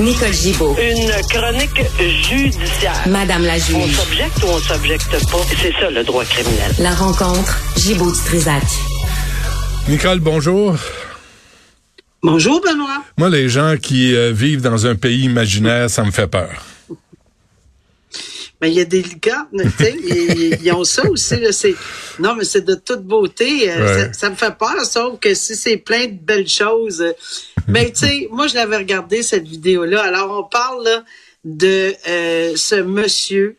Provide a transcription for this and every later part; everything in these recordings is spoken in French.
Nicole Gibaud. Une chronique judiciaire. Madame la On juge. s'objecte ou on s'objecte pas? C'est ça le droit criminel. La rencontre, Gibaud du Trisac. Nicole, bonjour. Bonjour, Benoît. Moi, les gens qui euh, vivent dans un pays imaginaire, ça me fait peur. Mais il y a des licornes, tu sais, ils, ont ça aussi. Là, c'est, non, mais c'est de toute beauté. euh, Ouais. ça, ça me fait peur, sauf que si c'est plein de belles choses. Mais tu sais, moi, je l'avais regardé, cette vidéo-là. Alors, on parle là, de euh, ce monsieur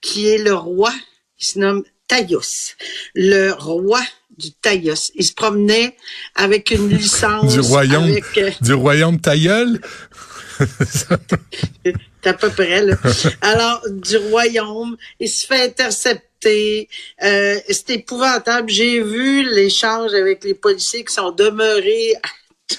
qui est le roi. Il se nomme Taïos. Le roi du Taïos. Il se promenait avec une licence. Du royaume, Avec, euh, du royaume à peu près, là. Alors, du royaume, il se fait intercepter. Euh, c'est épouvantable. J'ai vu l'échange avec les policiers qui sont demeurés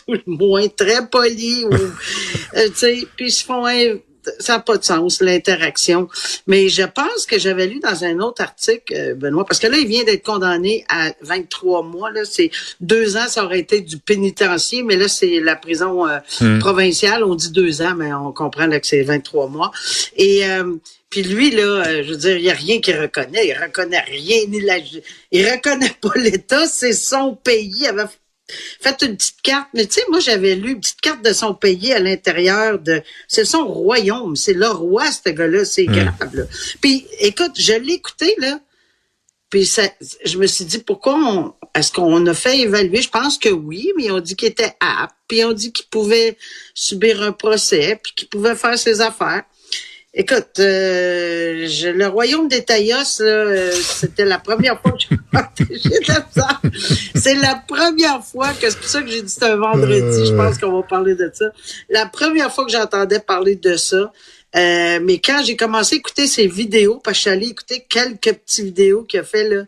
tout le moins très polis. Ou, euh, tu sais, puis ils se font... in- Ça n'a pas de sens, l'interaction. Mais je pense que j'avais lu dans un autre article, euh, Benoît, parce que là, il vient d'être condamné à 23 mois. Là, c'est deux ans, ça aurait été du pénitencier, mais là, c'est la prison euh, provinciale. On dit deux ans, mais on comprend là, que c'est 23 mois. Et euh, puis lui, là, euh, je veux dire, il n'y a rien qu'il reconnaît. Il reconnaît rien, ni la... Il reconnaît pas l'État, c'est son pays. Il avait fait une petite carte. Mais tu sais, moi, j'avais lu une petite carte de son pays à l'intérieur de... C'est son royaume. C'est le roi, ce gars-là. C'est grave, là. Puis, écoute, je l'ai écouté, là. Puis ça, je me suis dit, pourquoi on, est-ce qu'on a fait évaluer? Je pense que oui, mais on dit qu'il était apte, puis on dit qu'il pouvait subir un procès, puis qu'il pouvait faire ses affaires. Écoute, euh, je- le royaume des Taïos, euh, c'était la première fois que j'ai de la misère. C'est la première fois que c'est pour ça que j'ai dit c'est un vendredi. Je pense qu'on va parler de ça. La première fois que j'entendais parler de ça. Euh, mais quand j'ai commencé à écouter ses vidéos, parce que je suis allée écouter quelques petites vidéos qu'il a fait là.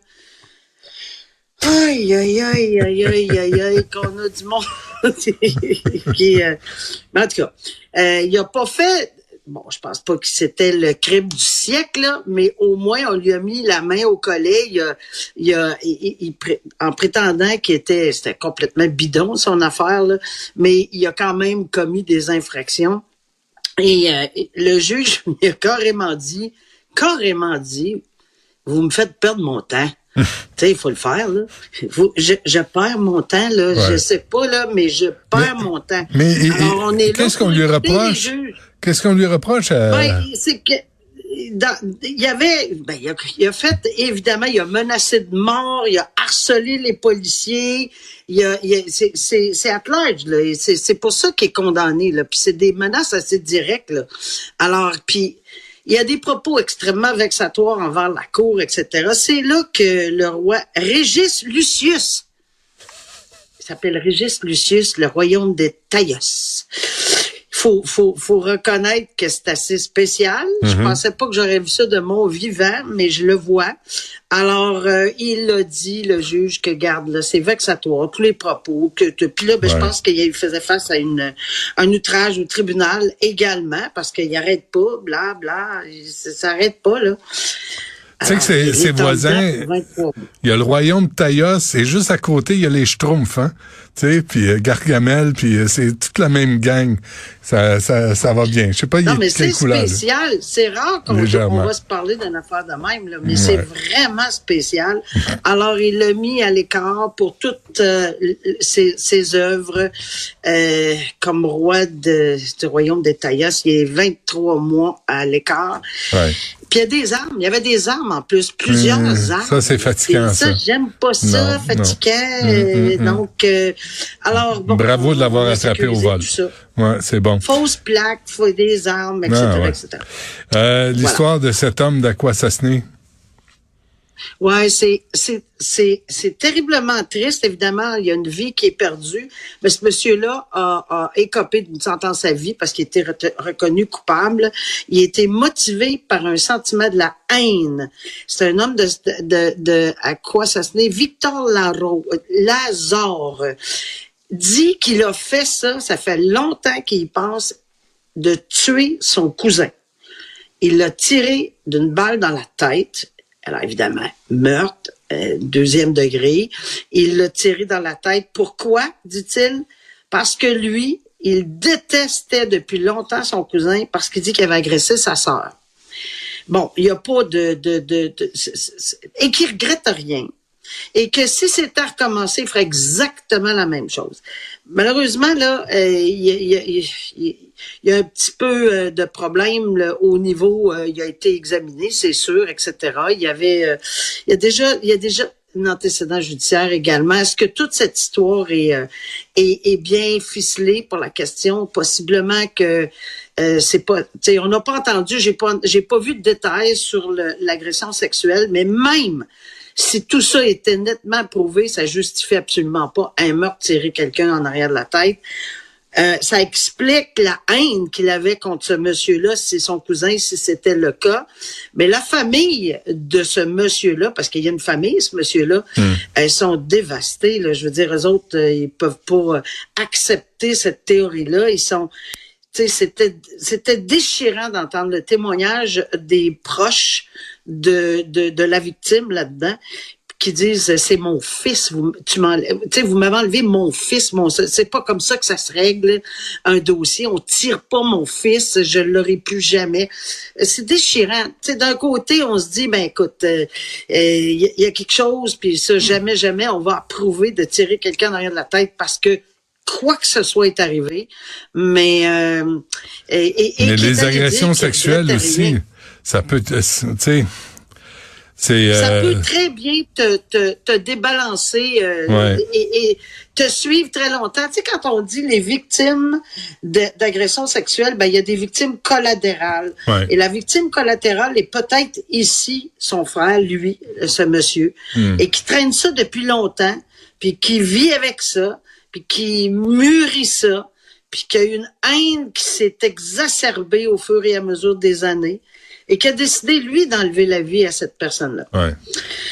Aïe, aïe, aïe, aïe, aïe, aïe, aïe, qu'on a du monde. euh, mais en tout cas, euh, il a pas fait bon, je pense pas que c'était le crime du siècle, là, mais au moins on lui a mis la main au collet. Il a, il a, il- il en prétendant qu'il était, c'était complètement bidon son affaire, là, mais il a quand même commis des infractions. Et euh, le juge il a carrément dit, carrément dit, vous me faites perdre mon temps. tu sais, il faut le faire, là. Vous- je, je perds mon temps, là. Ouais. Je sais pas, là, mais je perds mon temps. Mais et- Alors, on est là qu'est-ce qu'on lui reproche? Qu'est-ce qu'on lui reproche. Ben, c'est que il y avait, ben, il a, fait évidemment, il a menacé de mort, il a harcelé les policiers, a, c'est, c'est, c'est at large là, c'est, pour ça qu'il est condamné là, puis c'est des menaces assez directes là. Alors puis il y a des propos extrêmement vexatoires envers la cour, etc. C'est là que le roi Régis Lucius, s'appelle Régis Lucius, le royaume des Taïos faut, faut, faut reconnaître que c'est assez spécial. Je pensais pas que j'aurais vu ça de mon vivant, mais je le vois. Alors, euh, il a dit, le juge, que garde, là, c'est vexatoire, tous les propos. Que, puis là, ben, je pense qu'il faisait face à une, un outrage au tribunal également, parce qu'il arrête pas, bla, bla, ça s'arrête pas, là. Tu sais que il ses voisins- dedans pour 23 mois. Il y a le royaume de Taïos et juste à côté, il y a les Schtroumpfs, hein? Tu sais, puis euh, Gargamel, puis euh, c'est toute la même gang. Ça, ça, ça va bien. Je sais pas, il Non, est mais de quelle c'est spécial. C'est rare qu'on on va se parler d'une affaire de même, là, mais c'est vraiment spécial. Alors, il l'a mis à l'écart pour toutes euh, ses, ses œuvres comme roi de, du royaume des Taïos. Il est 23 mois à l'écart. Ouais. Puis il y a des armes. Il y avait des armes en plus, plusieurs Hum, armes. ça, c'est fatigant, Et ça. j'aime pas ça, Non, fatigant. non. Hum, hum. Donc, euh, alors, bon, Bravo de l'avoir attrapé au vol. ça. Ouais, c'est bon. Fausse plaque, faut des armes, etc., Ah, ouais. etc. Euh, L'histoire de cet homme d'Aquasasné. Ouais, c'est c'est c'est c'est terriblement triste. Évidemment, il y a une vie qui est perdue. Mais ce monsieur-là a, a écopé d'une sentence à vie parce qu'il était re- reconnu coupable. Il été motivé par un sentiment de la haine. C'est un homme de de de à quoi ça se naît Victor Laro, Lazare dit qu'il a fait ça. Ça fait longtemps qu'il pense de tuer son cousin. Il l'a tiré d'une balle dans la tête. Alors évidemment, meurtre, euh, deuxième degré. Il l'a tiré dans la tête. Pourquoi, dit-il? Parce que lui, il détestait depuis longtemps son cousin parce qu'il dit qu'il avait agressé sa sœur. Bon, il n'y a pas de... de, de, de- et qu'il regrette rien. Et que si c'était à recommencer, il ferait exactement la même chose. Malheureusement, là, euh, il y, y a- un petit peu euh, de problème au niveau, euh, il a été examiné, c'est sûr, etc. Il y avait, il y a déjà, il y a déjà un antécédent judiciaire également. Est-ce que toute cette histoire est, est, bien ficelée pour la question? Possiblement que euh, c'est pas, on n'a pas entendu, j'ai pas, j'ai pas vu de détails sur l'agression sexuelle, mais même si tout ça était nettement prouvé, ça justifie absolument pas un meurtre tiré quelqu'un en arrière de la tête. Euh, ça explique la haine qu'il avait contre ce monsieur-là, si c'est son cousin, si c'était le cas. Mais la famille de ce monsieur-là, parce qu'il y a une famille, ce monsieur-là, elles sont dévastées. Là. Je veux dire, eux autres, euh, ils peuvent pas euh, accepter cette théorie-là. Ils sont, tu sais, c'était c'était déchirant d'entendre le témoignage des proches de de, de la victime là-dedans qui disent c'est mon fils vous tu sais vous m'avez enlevé mon fils mon c'est pas comme ça que ça se règle un dossier on tire pas mon fils je l'aurai plus jamais. C'est déchirant. Tu sais d'un côté on se dit ben écoute euh, euh, il y, a- il y a quelque chose puis ça jamais jamais on va approuver de tirer quelqu'un derrière de la tête parce que quoi que ce soit est arrivé mais euh, et, et- et Mais les agressions sexuelles aussi. Ça peut, tu sais, c'est... Ça euh, peut très bien te, te, te débalancer euh, Ouais. et, et te suivre très longtemps. Tu sais, quand on dit les victimes d'agressions sexuelles, ben il y a des victimes collatérales. Ouais. Et la victime collatérale est peut-être ici son frère, lui, ce monsieur, Hmm. et qui traîne ça depuis longtemps, puis qui vit avec ça, puis qui mûrit ça, puis qui a une haine qui s'est exacerbée au fur et à mesure des années, et qui a décidé, lui, d'enlever la vie à cette personne-là. Ouais.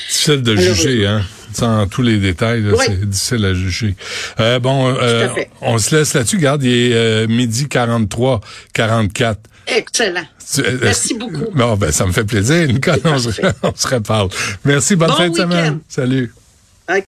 Difficile de juger, hein. Sans tous les détails, c'est difficile à juger. Euh, bon, euh, on se laisse là-dessus. Garde, il est euh, midi 43, 44. Excellent. Tu- euh, Merci est-ce- beaucoup. Bon, ben, ça me fait plaisir. Nicole, on se, on se reparle. Merci, bonne Bon fin de semaine. Salut.